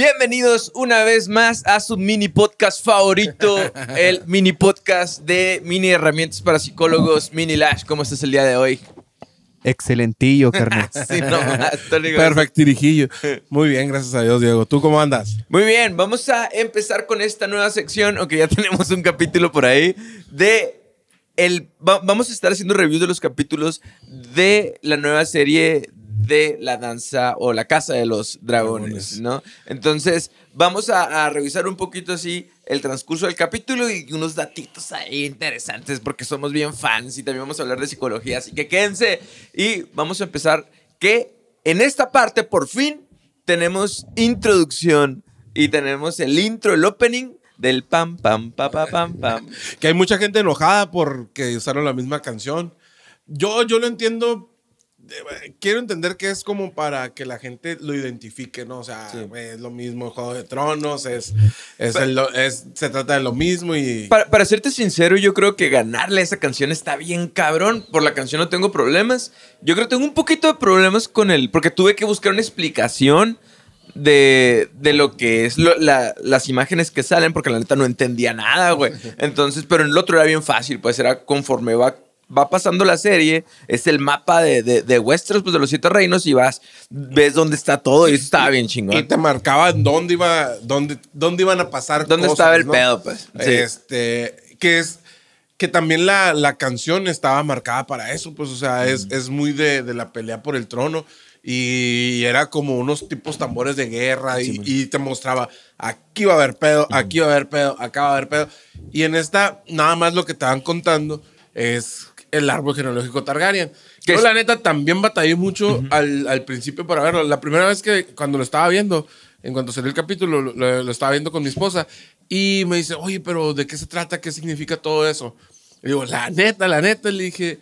Bienvenidos una vez más a su mini podcast favorito, el mini podcast de mini herramientas para psicólogos, Mini Lash. ¿Cómo estás el día de hoy? Excelentillo, carnal. Sí, no, Tony, Perfecto, dirijillo. Muy bien, gracias a Dios, Diego. ¿Tú cómo andas? Muy bien, vamos a empezar con esta nueva sección, aunque ya tenemos un capítulo por ahí, de el... va- vamos a estar haciendo reviews de los capítulos de la nueva serie de la danza o la casa de los dragones, Dragones. ¿no? Entonces, vamos a, a revisar un poquito así el transcurso del capítulo y unos datitos ahí interesantes porque somos bien fans y también vamos a hablar de psicología, así que quédense y vamos a empezar que en esta parte por fin tenemos introducción y tenemos el intro, el opening del pam pam pa pa pam pam. Que hay mucha gente enojada porque usaron la misma canción. Yo, yo lo entiendo. Eh, Quiero entender que es como para que la gente lo identifique, ¿no? O sea, güey, es lo mismo Juego de Tronos, es, es, el lo- es- se trata de lo mismo y... Para, para serte sincero, yo creo que ganarle a esa canción está bien cabrón. Por la canción no tengo problemas. Yo creo que tengo un poquito de problemas con el. Porque tuve que buscar una explicación de, de lo que es lo- la- las imágenes que salen, porque la neta no entendía nada, güey. Entonces, pero en el otro era bien fácil, pues era conforme va. Va pasando la serie, es el mapa de, de, de Westeros, pues de los siete reinos, y vas, ves dónde está todo, y eso estaba bien chingón. Y te marcaban dónde, iba, dónde, dónde iban a pasar ¿Dónde cosas, estaba el ¿no? pedo, pues? Sí. Este, que es que también la, la canción estaba marcada para eso, pues, o sea, es, es muy de, de la pelea por el trono y era como unos tipos tambores de guerra y, y te mostraba, aquí va a haber pedo, aquí va a haber pedo, acá va a haber pedo. Y en esta, nada más lo que te van contando es el árbol genealógico Targaryen. Que Yo es- la neta también batallé mucho al, al principio para verlo. La primera vez que cuando lo estaba viendo, en cuanto salió el capítulo, lo, lo- lo estaba viendo con mi esposa y me dice, oye, pero ¿de qué se trata? ¿Qué significa todo eso? Y digo, la neta, la neta, le dije,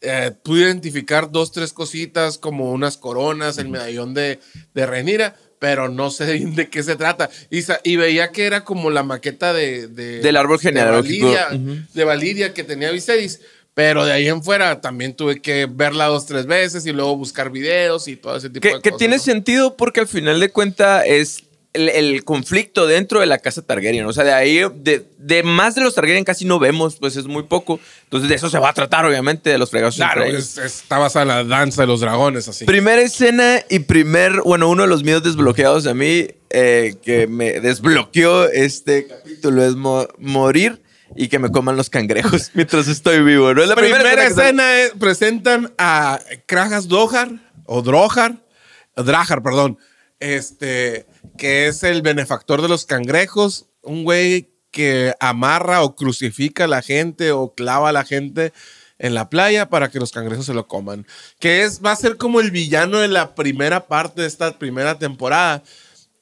eh, pude identificar dos, tres cositas como unas coronas, el medallón de, de Renira, pero no sé de qué se trata. Y, y veía que era como la maqueta de, de- Del árbol de genealógico. Valiria, Ujú. de Valiria que tenía Viserys. Pero de ahí en fuera también tuve que verla dos, tres veces y luego buscar videos y todo ese tipo Que, de que cosas. tiene ¿no? sentido porque al final de cuentas es el, el conflicto dentro de la casa Targaryen. O sea, de ahí, de, de más de los Targaryen casi no vemos, pues es muy poco. Entonces de eso se va a tratar, obviamente, de los fregados. Claro, es- es- está basada en la danza de los dragones, así. Primera escena y primer, bueno, uno de los miedos desbloqueados a mí eh, que me desbloqueó este capítulo es mo- morir y que me coman los cangrejos mientras estoy vivo. ¿no? Es la primera, primera, escena. es- presentan a Kragas Dohar o Drohar, Drajar, perdón, este, que es el benefactor de los cangrejos, un güey que amarra o crucifica a la gente o clava a la gente en la playa para que los cangrejos se lo coman. Que es, va a ser como el villano de la primera parte de esta primera temporada.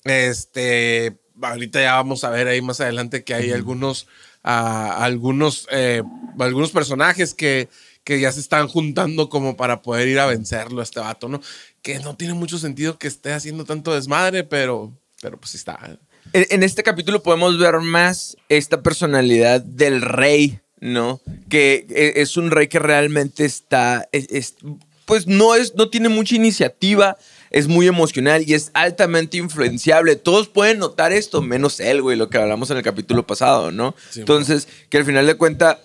Este, ahorita ya vamos a ver ahí más adelante que hay algunos, ah, algunos, eh, algunos personajes que, que ya se están juntando como para poder ir a vencerlo a este vato, ¿no? Que no tiene mucho sentido que esté haciendo tanto desmadre, pero, pero pues está. En, en este capítulo podemos ver más esta personalidad del rey, ¿no? Que e- es un rey que realmente está, es- es- pues no es, no tiene mucha iniciativa, es muy emocional y es altamente influenciable. Todos pueden notar esto, menos él, güey, lo que hablamos en el capítulo pasado, ¿no? Sí, Entonces, que al final de cuentas,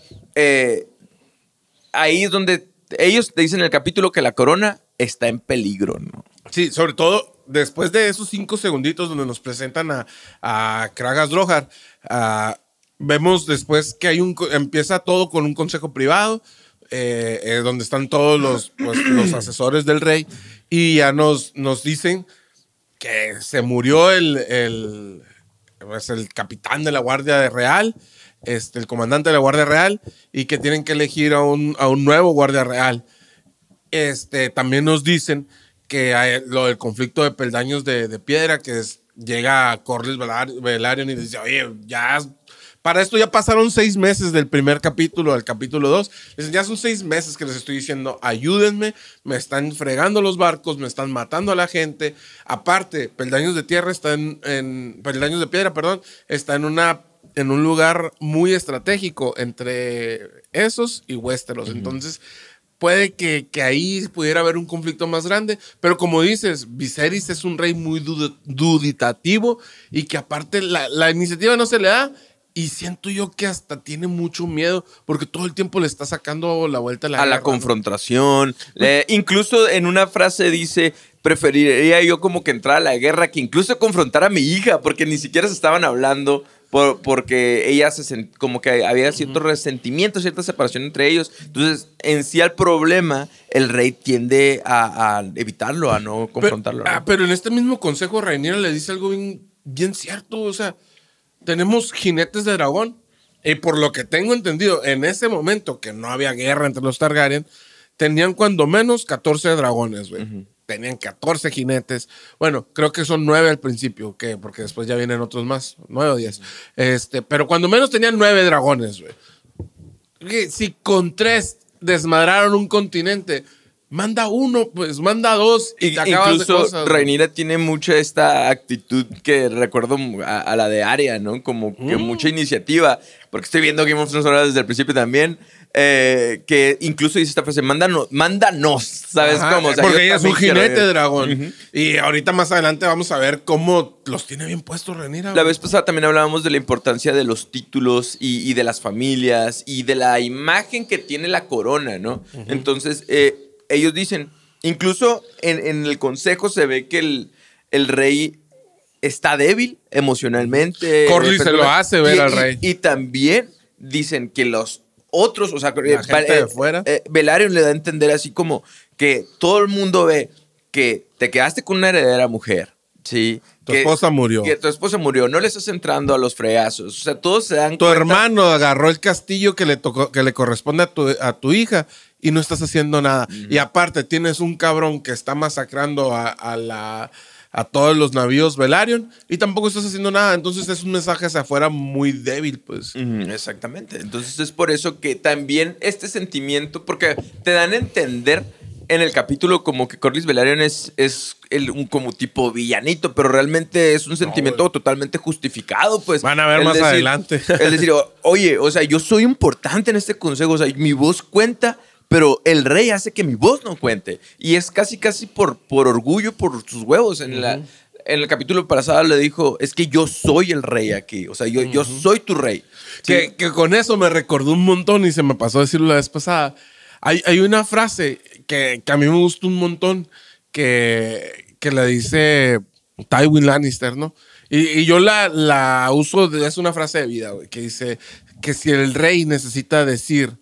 ahí es donde ellos te dicen en el capítulo que la corona está en peligro, ¿no? Sí, sobre todo después de esos cinco segunditos donde nos presentan a, a Kragas Drohar, ah, vemos después que hay un empieza todo con un consejo privado eh, eh, donde están todos los, pues, los asesores del rey y ya nos, nos dicen que se murió el, el, pues, el capitán de la Guardia Real, este, el comandante de la Guardia Real, y que tienen que elegir a un, a un nuevo Guardia Real. Este, también nos dicen que lo del conflicto de peldaños de, de piedra, que llega a Corlys y dice, oye, ya, para esto ya pasaron seis meses del primer capítulo al capítulo 2. Dicen, ya son seis meses que les estoy diciendo, ayúdenme, me están fregando los barcos, me están matando a la gente. Aparte, peldaños de tierra está en, en- peldaños de piedra, perdón, está en una en un lugar muy estratégico entre esos y Westeros. Entonces, puede que, que ahí pudiera haber un conflicto más grande, pero como dices, Viserys es un rey muy dud- duditativo y que aparte la, la iniciativa no se le da y siento yo que hasta tiene mucho miedo porque todo el tiempo le está sacando la vuelta a la, a la confrontación. Le- incluso en una frase dice, preferiría yo como que entrar a la guerra que incluso confrontar a mi hija, porque ni siquiera se estaban hablando. por- porque ella se sent- como que había cierto resentimiento, cierta separación entre ellos. Entonces, en sí al problema, el rey tiende a, a evitarlo, a no Pero, confrontarlo. ¿no? ah, pero en este mismo consejo, Rainiera le dice algo bien, bien cierto. O sea, tenemos jinetes de dragón. Y por lo que tengo entendido, en ese momento que no había guerra entre los Targaryen, tenían cuando menos 14 dragones, güey. Tenían 14 jinetes. Bueno, creo que son 9 al principio, que porque después ya vienen otros más, 9 o 10. Este, pero cuando menos tenían 9 dragones, güey. Si con 3 desmadraron un continente, manda uno, pues manda dos y Y- te acabas de incluso cosas. Rhaenyra tiene mucha esta actitud que recuerdo a, a la de Arya, ¿no? Como que Mm. mucha iniciativa, porque estoy viendo Game of Thrones ahora desde el principio también, eh, que incluso dice esta frase, mándanos, mándanos, ¿sabes Ajá, cómo? O sea, porque ella es un jinete dragón. Y ahorita más adelante vamos a ver cómo los tiene bien puestos Renira. La vez pasada también hablábamos de la importancia de los títulos y, y de las familias y de la imagen que tiene la corona, ¿no? Entonces, eh, ellos dicen, incluso en, en el consejo se ve que el, el rey está débil emocionalmente. Corlys se lo hace ver y- al rey. Y, también dicen que los otros, o sea, eh, gente de fuera. eh, Velaryon le da a entender así como que todo el mundo ve que te quedaste con una heredera mujer, ¿sí? Tu Que- esposa murió. Que tu esposa murió, no le estás entrando a los fregazos. O sea, todos se dan Tu cuenta- hermano agarró el castillo que le tocó, que le corresponde a tu, a tu hija y no estás haciendo nada. Y aparte tienes un cabrón que está masacrando a, a la a todos los navíos Velaryon y tampoco estás haciendo nada. Entonces es un mensaje hacia afuera muy débil, pues. Exactamente. Entonces es por eso que también este sentimiento, porque te dan a entender en el capítulo como que Corlys Velaryon es, es el, un como tipo villanito, pero realmente es un sentimiento totalmente justificado, pues. Van a ver más adelante. Es decir, oye, o sea, yo soy importante en este consejo, o sea, mi voz cuenta, pero el rey hace que mi voz no cuente. Y es casi, casi por, por orgullo, por sus huevos. En, la, en el capítulo pasado le dijo, es que yo soy el rey aquí, o sea, yo, yo soy tu rey. Que, que con eso me recordó un montón y se me pasó a decirlo la vez pasada. Hay, hay una frase que, que a mí me gusta un montón que, que la dice Tywin Lannister, ¿no? Y, y yo la, la uso, de- es una frase de vida, güey, que dice que si el rey necesita decir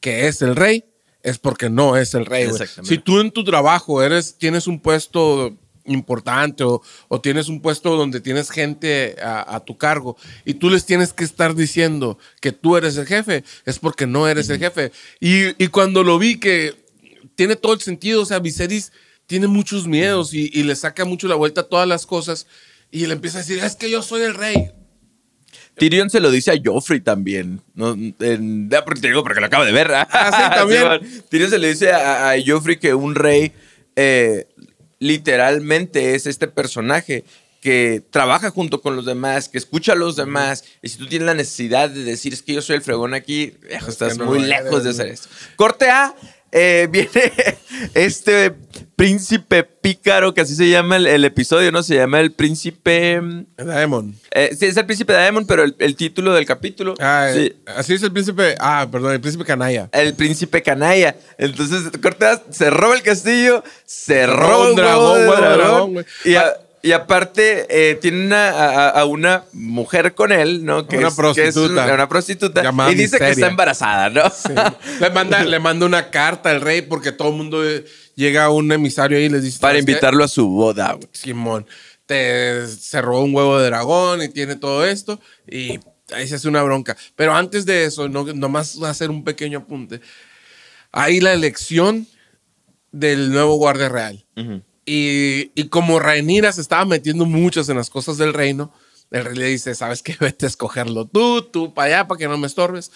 que es el rey, es porque no es el rey. Si tú en tu trabajo eres, tienes un puesto importante o, o tienes un puesto donde tienes gente a, a tu cargo y tú les tienes que estar diciendo que tú eres el jefe, es porque no eres el jefe. Y, y cuando lo vi que tiene todo el sentido, o sea, Viserys tiene muchos miedos y, y le saca mucho la vuelta a todas las cosas y le empieza a decir, es que yo soy el rey. Tyrion se lo dice a Joffrey también. ¿no? En- ah, te digo porque lo acabo de ver. Ah, sí, también. man. Tyrion se le dice a, a Joffrey que un rey eh, literalmente es este personaje que trabaja junto con los demás, que escucha a los demás. Y si tú tienes la necesidad de decir, es que yo soy el fregón aquí, Es estás que no muy lejos de hacer esto. Corte A. eh, viene este príncipe pícaro, que así se llama el, el episodio, ¿no? Se llama el príncipe... mm, Daemon. eh, sí, es el príncipe Daemon, pero el, el título del capítulo. Ah, sí, eh, así es el príncipe. Ah, perdón, el príncipe canalla. el príncipe canalla. Entonces, Cortez se roba el castillo, se roba un un dragón, de dragón, y, a- y aparte, eh, tiene una, a, a una mujer con él, ¿no? Que Una es, que es prostituta. una, prostituta. Llamada y dice que está embarazada, ¿no? Le manda, le manda una carta al rey porque todo el mundo eh, llega a un emisario ahí y les dice Para "¿Sabes qué? invitarlo a su boda, güey. Simón te se robó un huevo de dragón y tiene todo esto y ahí se hace una bronca. Pero antes de eso, no, nomás hacer un pequeño apunte. Hay la elección del nuevo guardia real. Y, y como Rhaenyra se estaba metiendo muchas en las cosas del reino, el rey le dice, ¿sabes qué? Vete a escogerlo tú, tú para allá, para que no me estorbes.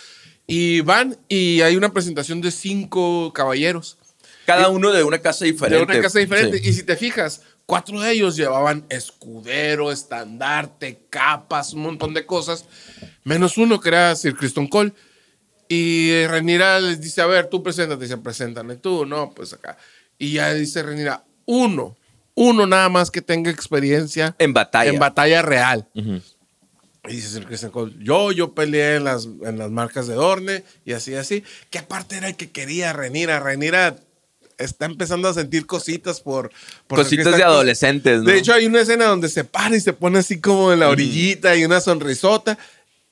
Y van y hay una presentación de cinco caballeros Cada uno de una casa diferente. de una casa diferente. Sí. Y si te fijas, cuatro de ellos llevaban escudero, estandarte, capas, un montón de cosas, menos uno que era Sir Criston Cole. Y Renira les dice, a ver, tú preséntate. Dice, preséntame tú. No, pues acá. Y ya dice Renira, uno, uno nada más que tenga experiencia En batalla. en batalla real. Y dice Christian Cole, yo, yo peleé en las, en las marcas de Dorne y así, así. Que aparte era el que quería a Renira. Renira está empezando a sentir cositas por... por Cositas de adolescentes, ¿no? De hecho, hay una escena donde se para y se pone así como en la orillita y una sonrisota.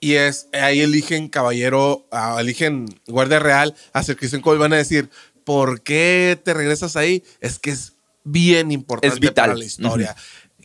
Y es ahí eligen caballero, ah, eligen guardia real a Sir Christian Cole. Van a decir, ¿por qué te regresas ahí? Es que es bien importante Es vital. para la historia.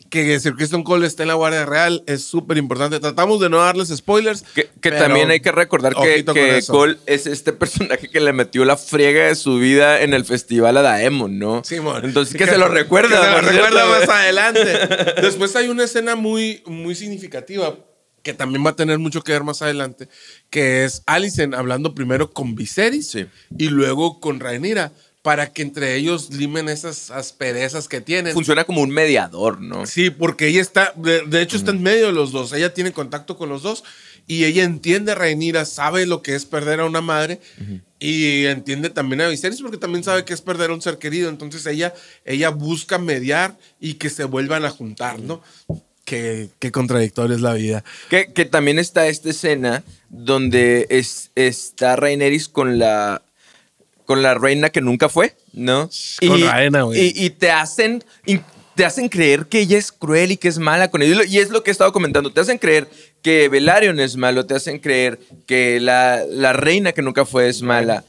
Que Sir Christian Cole esté en la guardia real es súper importante. Tratamos de no darles spoilers. Que, también hay que recordar que. Cole es este personaje que le metió la friega de su vida en el festival a Daemon, ¿no? Simón. Entonces, que, se lo recuerda. se lo recuerda más adelante. Después hay una escena muy, muy significativa que también va a tener mucho que ver más adelante, que es Alicent hablando primero con Viserys Sí. y luego con Rhaenyra para que entre ellos limen esas asperezas que tienen. Funciona como un mediador, ¿no? Sí, porque ella está, de, de hecho está en medio de los dos, ella tiene contacto con los dos y ella entiende a Rhaenyra, sabe lo que es perder a una madre y entiende también a Viserys porque también sabe que es perder a un ser querido, entonces ella, ella busca mediar y que se vuelvan a juntar, ¿no? Qué, qué contradictoria es la vida. Que, que también está esta escena donde es, está Raineris con la, con la reina que nunca fue, ¿no? Con Rhaena, güey. Y, y te hacen... y te hacen creer que ella es cruel y que es mala con ellos. Y es lo que he estado comentando. Te hacen creer que Velaryon es malo. Te hacen creer que la, la reina que nunca fue es mala.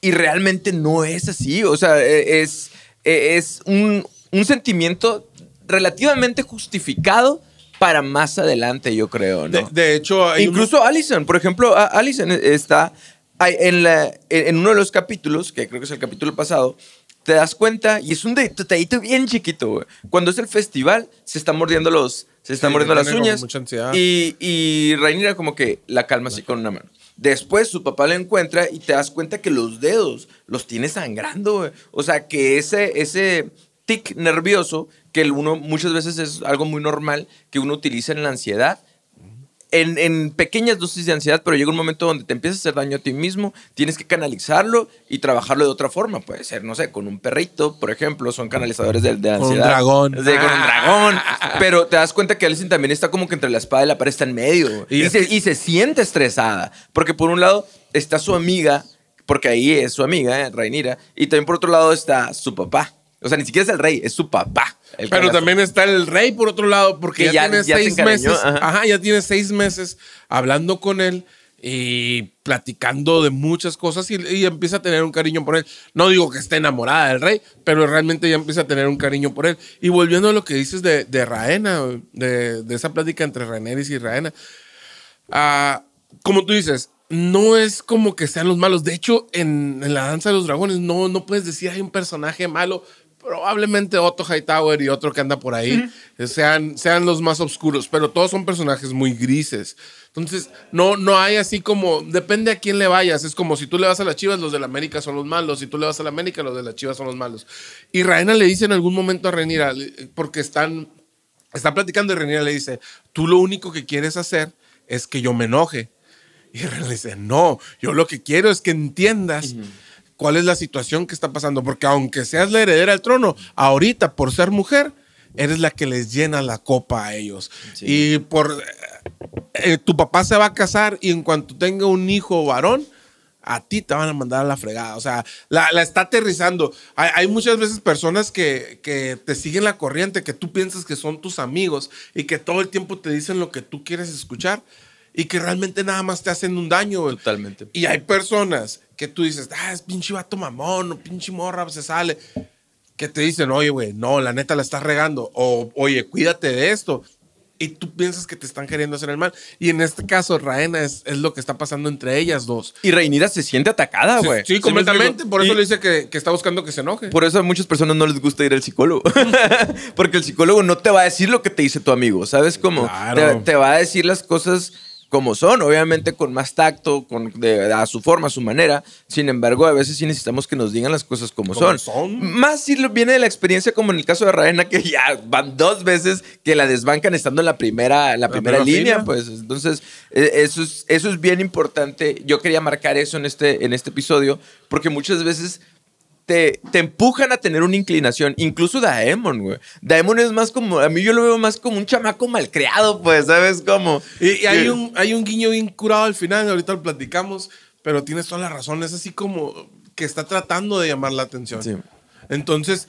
Y realmente no es así. O sea, e- es, e- es un, un sentimiento relativamente justificado para más adelante, yo creo, ¿no? De, de hecho, hay un- Incluso Allison, por ejemplo, Allison está hay- en, la, en uno de los capítulos, que creo que es el capítulo pasado, te das cuenta, y es un de- detallito bien chiquito, güey. Cuando es el festival, se está mordiendo los, se está Sí, mordiendo las uñas. mucha ansiedad. Y, y Rhaenyra como que la calma así con una mano. Después su papá la encuentra y te das cuenta que los dedos los tiene sangrando, güey. O sea, que ese, ese tic nervioso, que uno muchas veces es algo muy normal que uno utiliza en la ansiedad, en, en pequeñas dosis de ansiedad, pero llega un momento donde te empieza a hacer daño a ti mismo, tienes que canalizarlo y trabajarlo de otra forma. Puede ser, no sé, con un perrito, por ejemplo, son canalizadores de, de Con un ansiedad. dragón. Sí, con un dragón. Pero te das cuenta que Alison también está como que entre la espada y la pared está en medio. Y se, y se siente estresada. Porque por un lado está su amiga, porque ahí es su amiga, eh, Rhaenyra, y también por otro lado está su papá. O sea, ni siquiera es el rey, es su papá. el Pero también está el rey por otro lado, porque Que ya, ya- tiene ya seis meses. ajá. Ajá. ya tiene seis meses hablando con él y platicando de muchas cosas y, y empieza a tener un cariño por él. No digo que esté enamorada del rey, pero realmente ya empieza a tener un cariño por él. Y volviendo a lo que dices de, de Raena, de, de esa plática entre Rhaenerys y Raena, ah, como tú dices, no es como que sean los malos. De hecho, en, en la danza de los dragones no, no puedes decir hay un personaje malo. Probablemente Otto Hightower y otro que anda por ahí sean, sean los más oscuros, pero todos son personajes muy grises. Entonces, no, no hay así como, depende a quién le vayas. Es como si tú le vas a las chivas, los de la América son los malos. Si tú le vas a la América, los de las chivas son los malos. Y Raena le dice en algún momento a Renira, porque están, están platicando y Renira le dice, tú lo único que quieres hacer es que yo me enoje. Y Ren le dice, no, yo lo que quiero es que entiendas cuál es la situación que está pasando, porque aunque seas la heredera al trono, ahorita por ser mujer, eres la que les llena la copa a ellos. Y por eh, tu papá se va a casar y en cuanto tenga un hijo varón, a ti te van a mandar a la fregada. O sea, la, la está aterrizando. Hay, hay muchas veces personas que, que te siguen la corriente, que tú piensas que son tus amigos y que todo el tiempo te dicen lo que tú quieres escuchar y que realmente nada más te hacen un daño. güey. Totalmente. Y hay personas que tú dices, ah, es pinche vato mamón, o pinche morra, se sale. Que te dicen, oye, güey, no, la neta la estás regando. O, oye, cuídate de esto. Y tú piensas que te están queriendo hacer el mal. Y en este caso, Raena es, es lo que está pasando entre ellas dos. Y Reinira se siente atacada, Sí, güey. Sí, me completamente. Por eso Y- le dice que, que está buscando que se enoje. Por eso a muchas personas no les gusta ir al psicólogo. Porque el psicólogo no te va a decir lo que te dice tu amigo. ¿Sabes cómo? Claro. Te, te va a decir las cosas como son, obviamente con más tacto, con, de- a su forma, a su manera. Sin embargo, a veces sí necesitamos que nos digan las cosas como, Como son. son. Más si viene de la experiencia como en el caso de Raena, que ya van dos veces que la desbancan estando en la primera, la primera primera línea, pues entonces eh, eso es, eso es bien importante. Yo quería marcar eso en este, en este episodio, porque muchas veces te, te empujan a tener una inclinación. Incluso Daemon, güey. Daemon es más como, a mí yo lo veo más como un chamaco malcriado, pues, ¿sabes? Como... Y, y hay, un, hay un guiño bien curado al final, ahorita lo platicamos, pero tienes toda la razón, es así como que está tratando de llamar la atención. Sí. Entonces,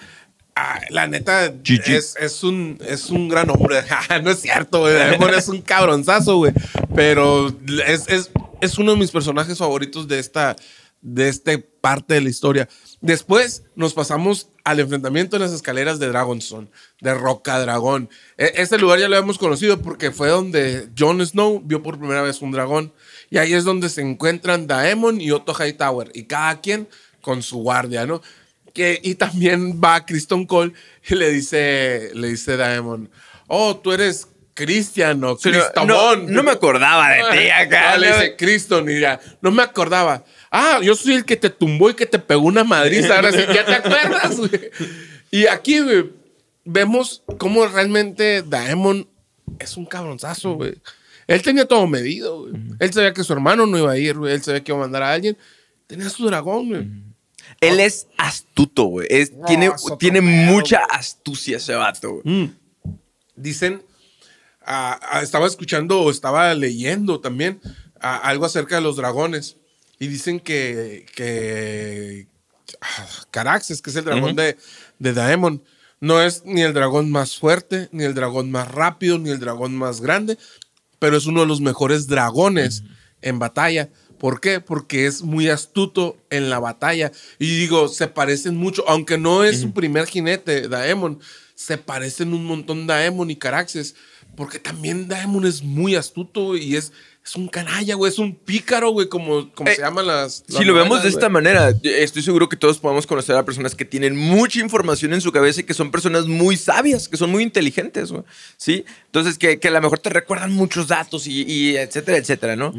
ah, la neta, GG. es, es, un, es un gran hombre. no es cierto, güey. Daemon es un cabronzazo, güey. Pero es, es, es uno de mis personajes favoritos de esta, de esta parte de la historia. Después nos pasamos al enfrentamiento en las escaleras de Dragonstone, de Roca Dragón. E- Este lugar ya lo habíamos conocido porque fue donde Jon Snow vio por primera vez un dragón. Y ahí es donde se encuentran Daemon y Otto Hightower. Y cada quien con su guardia, ¿no? Que, y también va Criston Cole y le dice, le dice Daemon, oh, tú eres Cristian o no- me acordaba de ti acá, No, le dice Criston y ya, no me acordaba. Ah, yo soy el que te tumbó y que te pegó una madriza. Ahora sí, ya te acuerdas, güey. Y aquí, güey, vemos cómo realmente Daemon es un cabronzazo, güey. Él tenía todo medido, güey. Él sabía que su hermano no iba a ir, güey. Él sabía que iba a mandar a alguien. Tenía su dragón, güey. Él es astuto, güey. Es- No, tiene mucha güey. astucia ese vato, güey. Dicen, ah, ah, estaba escuchando o estaba leyendo también ah, algo acerca de los dragones. Y dicen que, que ah, Caraxes, que es el dragón de, de Daemon, no es ni el dragón más fuerte, ni el dragón más rápido, ni el dragón más grande, pero es uno de los mejores dragones en batalla. ¿Por qué? Porque es muy astuto en la batalla. Y digo, se parecen mucho, aunque no es su primer jinete, Daemon, se parecen un montón Daemon y Caraxes, porque también Daemon es muy astuto y es, es un canalla, güey, es un pícaro, güey, como, como Eh, se llaman las... Si lo vemos de esta manera, estoy seguro que todos podemos conocer a personas que tienen mucha información en su cabeza y que son personas muy sabias, que son muy inteligentes, güey. ¿sí? Entonces, que, que a lo mejor te recuerdan muchos datos y, y etcétera, etcétera, ¿no?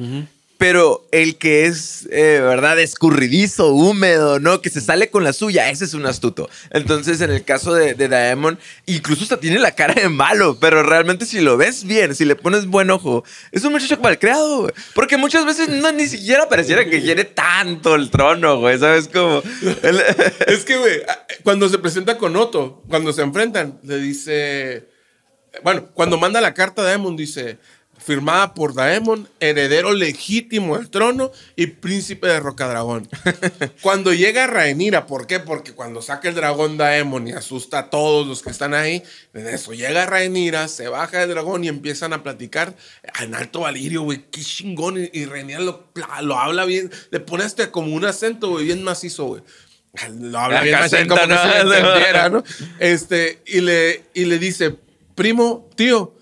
Pero el que es, eh, ¿verdad? Escurridizo, húmedo, ¿no? Que se sale con la suya, ese es un astuto. Entonces, en el caso de, de Daemon, incluso hasta tiene la cara de malo, pero realmente si lo ves bien, si le pones buen ojo, es un muchacho mal creado, güey. Porque muchas veces no ni siquiera pareciera que quiere tanto el trono, güey, ¿sabes cómo? Es que, güey, cuando se presenta con Otto, cuando se enfrentan, le dice. Bueno, cuando manda la carta a Daemon, dice. Firmada por Daemon, heredero legítimo del trono y príncipe de Rocadragón. cuando llega Rhaenyra, ¿por qué? Porque cuando saca el dragón Daemon y asusta a todos los que están ahí, en eso llega Rhaenyra, se baja del dragón y empiezan a platicar en alto valirio, güey, qué chingón. Y, y Rhaenyra lo, lo habla bien, le pone hasta como un acento, güey, bien macizo, güey. Lo habla bien Acá así, como que senta, se ¿no? entendiera, ¿no? Este, y le, y le dice, primo, tío,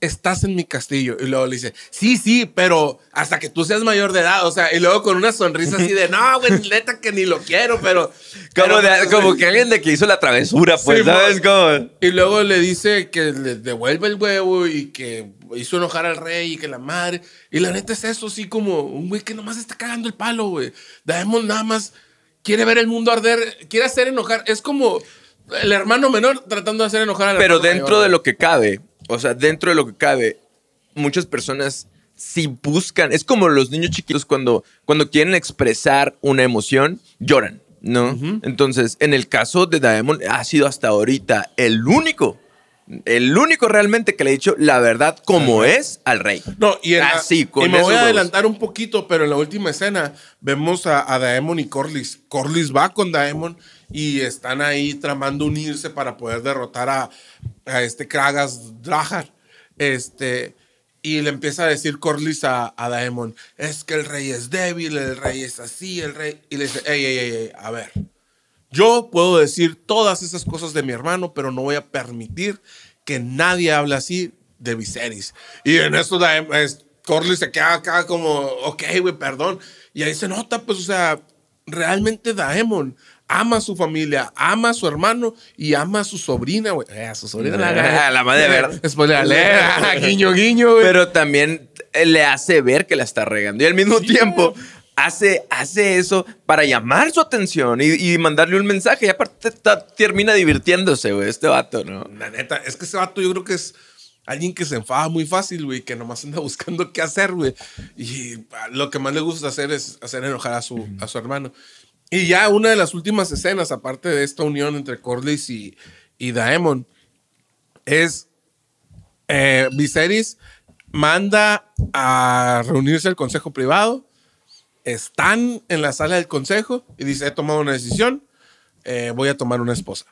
estás en mi castillo. Y luego le dice, sí, sí, pero hasta que tú seas mayor de edad. O sea, y luego con una sonrisa así de, no, güey, neta que ni lo quiero, pero. como, pero, de- pues, como güey". que alguien de que hizo la travesura, pues, Sí, ¿sabes? Como... Y luego le dice que le devuelve el huevo y que hizo enojar al rey y que la madre. Y la neta es eso, así como un güey que nomás está cagando el palo, güey. Daemon nada más quiere ver el mundo arder, quiere hacer enojar. Es como el hermano menor tratando de hacer enojar al Pero hermano dentro mayor, de lo que cabe, o sea, dentro de lo que cabe, muchas personas si buscan, es como los niños chiquitos cuando, cuando quieren expresar una emoción, lloran, ¿no? Entonces, en el caso de Daemon, ha sido hasta ahorita el único, el único realmente que le ha dicho la verdad como es al rey. No, y, en la- Así, con y me voy a adelantar un poquito, pero en la última escena vemos a, a Daemon y Corlys. Corlys va con Daemon y están ahí tramando unirse para poder derrotar a, a este Kragas Drahar. Este, y le empieza a decir Corlys a, a Daemon, es que el rey es débil, el rey es así, el rey... Y le dice, ey, ey, ey, ey, a ver, yo puedo decir todas esas cosas de mi hermano, pero no voy a permitir que nadie hable así de Viserys. Y en eso Daem- es- Corlys se queda acá como, ok, güey, perdón. Y ahí se nota, pues, o sea, realmente Daemon ama a su familia, ama a su hermano y ama a su sobrina, güey. Eh, a su sobrina. Ah, la madre verde. Spoiler alert. Ah, guiño, guiño, güey. Pero también eh, le hace ver que la está regando. Y al mismo tiempo hace, hace eso para llamar su atención y, y mandarle un mensaje. Y aparte ta- termina divirtiéndose, güey, este vato, ¿no? La neta, es que ese vato yo creo que es alguien que se enfada muy fácil, güey, que nomás anda buscando qué hacer, güey. Y ah, lo que más le gusta hacer es hacer enojar a su, a su hermano. Y ya una de las últimas escenas, aparte de esta unión entre Corlys y, Daemon, es eh, Viserys manda a reunirse el consejo privado. Están en la sala del consejo y dice: He tomado una decisión, eh, voy a tomar una esposa.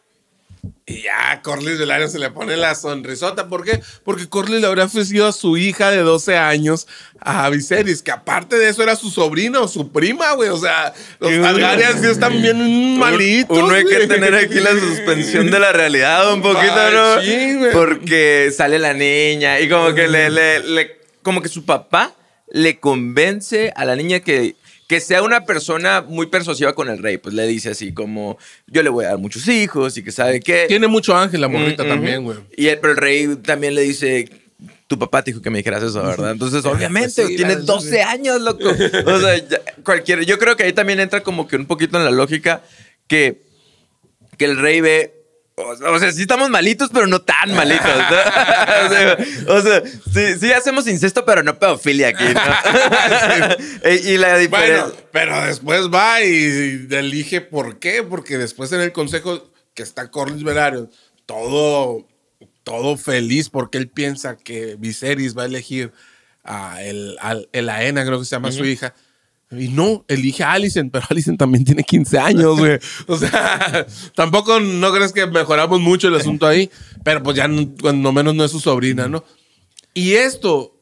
Y ya Corlys Velaryon se le pone la sonrisota. ¿Por qué? Porque Corlys le habría ofrecido a su hija de 12 años a Viserys, que aparte de eso era su sobrina o su prima, güey. O sea, los Targaryen sí están bien malitos. Uno hay que tener aquí la suspensión de la realidad un poquito, ¿no? sí, güey. Porque sale la niña y como que le, le- le- como que su papá le convence a la niña que, que sea una persona muy persuasiva con el rey. Pues le dice así como, yo le voy a dar muchos hijos y que sabe qué. Tiene mucho ángel la morrita Mm, también, ujú. güey. Y el, pero el rey también le dice, tu papá te dijo que me dijeras eso, ¿verdad? Entonces, obviamente, Sí, tiene la- 12 años, loco. O sea, ya- cualquiera. Yo creo que ahí también entra como que un poquito en la lógica que, que el rey ve. O sea, sí estamos malitos, pero no tan malitos. ¿no? o sea, sí, sí hacemos incesto, pero no pedofilia aquí, ¿no? y, y la diferencia. Bueno, pero después va y elige por qué, porque después en el consejo que está Corlys Velaryon, todo, todo feliz porque él piensa que Viserys va a elegir a el, al- el Aena, creo que se llama su hija. Y no, elige a Alicent, pero Alicent también tiene 15 años, güey. O sea, tampoco no crees que mejoramos mucho el asunto ahí, pero pues ya cuando menos no es su sobrina, ¿no? Y esto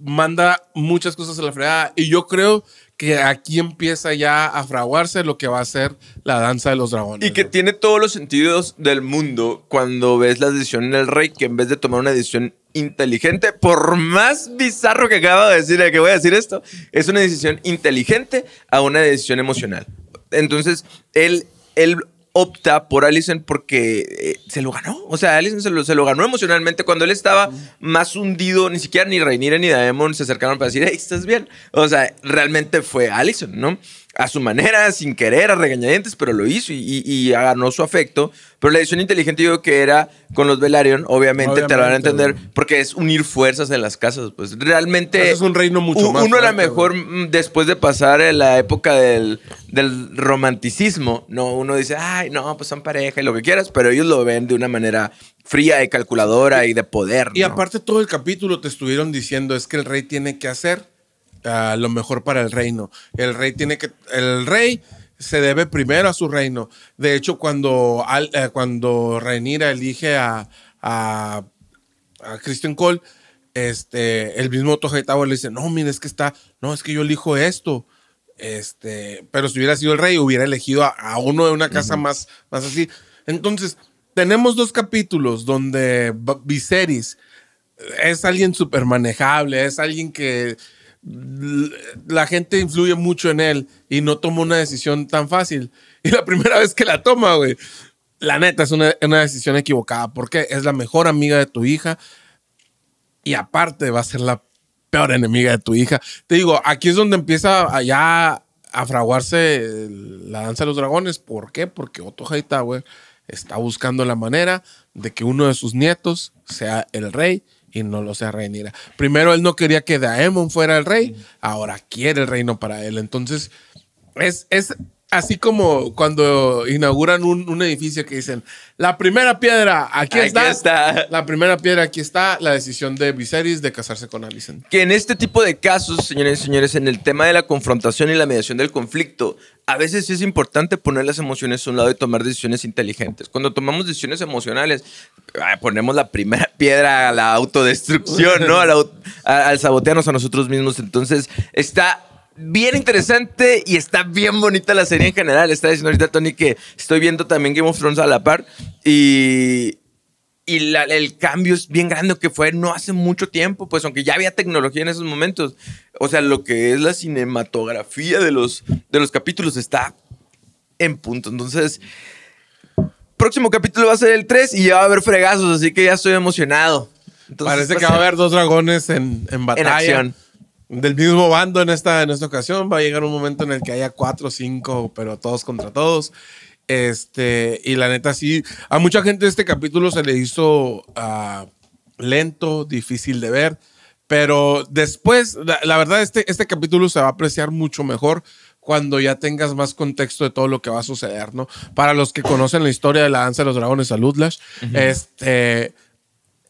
manda muchas cosas a la fregada. Y yo creo que aquí empieza ya a fraguarse lo que va a ser la danza de los dragones. Y que ¿no? tiene todos los sentidos del mundo cuando ves la decisión del rey, que en vez de tomar una decisión inteligente, por más bizarro que acabo de decir, que voy a decir esto, es una decisión inteligente a una decisión emocional. Entonces, él, él opta por Alicent porque eh, se lo ganó. O sea, Alicent se lo, se lo ganó emocionalmente cuando él estaba más hundido, ni siquiera ni Rhaenyra ni Daemon se acercaron para decir, hey, ¿estás bien? O sea, realmente fue Alicent, ¿no? A su manera, sin querer, a regañadientes, pero lo hizo y, y- y ganó su afecto. Pero la decisión inteligente yo que era con los Velaryon, obviamente, te lo van a entender, güey. porque es unir fuerzas en las casas. Pues realmente... Es un reino mucho u- más Uno a la fuerte, mejor mm, después de pasar en la época del, del romanticismo, no, uno dice, ay, no, pues son pareja y lo que quieras, pero ellos lo ven de una manera fría y calculadora y de poder. Y ¿no? aparte todo el capítulo te estuvieron diciendo es que el rey tiene que hacer lo mejor para el reino. El rey tiene que el rey se debe primero a su reino. De hecho, cuando al- eh, cuando Rhaenyra elige a, a, a Christian Cole, este, el mismo Hightower le dice, no, mira, es que está, no, es que yo elijo esto. Este, pero si hubiera sido el rey, hubiera elegido a, a uno de una casa más, más así. Entonces, tenemos dos capítulos donde Viserys es alguien súper manejable, es alguien que la gente influye mucho en él y no toma una decisión tan fácil. Y la primera vez que la toma, güey, la neta es una, decisión equivocada porque es la mejor amiga de tu hija y aparte va a ser la peor enemiga de tu hija. Te digo, aquí es donde empieza a ya a fraguarse la danza de los dragones. ¿Por qué? Porque Otto Hightower está buscando la manera de que uno de sus nietos sea el rey y no lo sea Rhaenyra. Primero él no quería que Daemon fuera el rey, ahora quiere el reino para él. Entonces, es, es así como cuando inauguran un, un edificio que dicen, la primera piedra, aquí, Aquí está. está. La primera piedra, aquí está la decisión de Viserys de casarse con Alicent. que en este tipo de casos, señores y señores, en el tema de la confrontación y la mediación del conflicto, a veces sí es importante poner las emociones a un lado y tomar decisiones inteligentes. Cuando tomamos decisiones emocionales, ah, ponemos la primera piedra a la autodestrucción, ¿no? A la au- a- al sabotearnos a nosotros mismos. Entonces, está bien interesante y está bien bonita la serie en general. Está diciendo ahorita Tony que estoy viendo también Game of Thrones a la par y, y la- el cambio es bien grande que fue no hace mucho tiempo, pues aunque ya había tecnología en esos momentos. O sea, lo que es la cinematografía de los, de los capítulos está en punto. Entonces, próximo capítulo va a ser el 3 y ya va a haber fregazos, así que ya estoy emocionado. Entonces, Parece va que va a haber dos dragones en, en batalla. acción. Del mismo bando en esta, en esta ocasión. Va a llegar un momento en el que haya cuatro o cinco, pero todos contra todos. Este, y la neta, sí, a mucha gente este capítulo se le hizo ah, lento, difícil de ver. Pero después, la, la verdad, este, este capítulo se va a apreciar mucho mejor cuando ya tengas más contexto de todo lo que va a suceder, ¿no? Para los que conocen la historia de la danza de los dragones a Ludlash, este,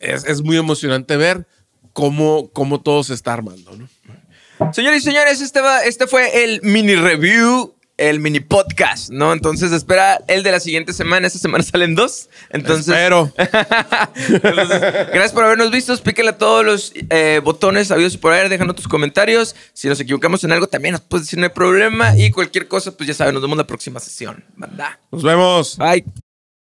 es, es muy emocionante ver cómo, cómo todo se está armando, ¿no? Señores y señores, este, va- este fue el mini review, el mini podcast, ¿no? Entonces espera el de la siguiente semana. Esta semana salen dos. Entonces, Espero. Entonces, gracias por habernos visto. Píquenle a todos los eh, botones habidos y por haber. Déjanos tus comentarios. Si nos equivocamos en algo, también nos puedes decir, no hay problema. Y cualquier cosa, pues ya saben, nos vemos la próxima sesión. Banda. Nos vemos. Bye.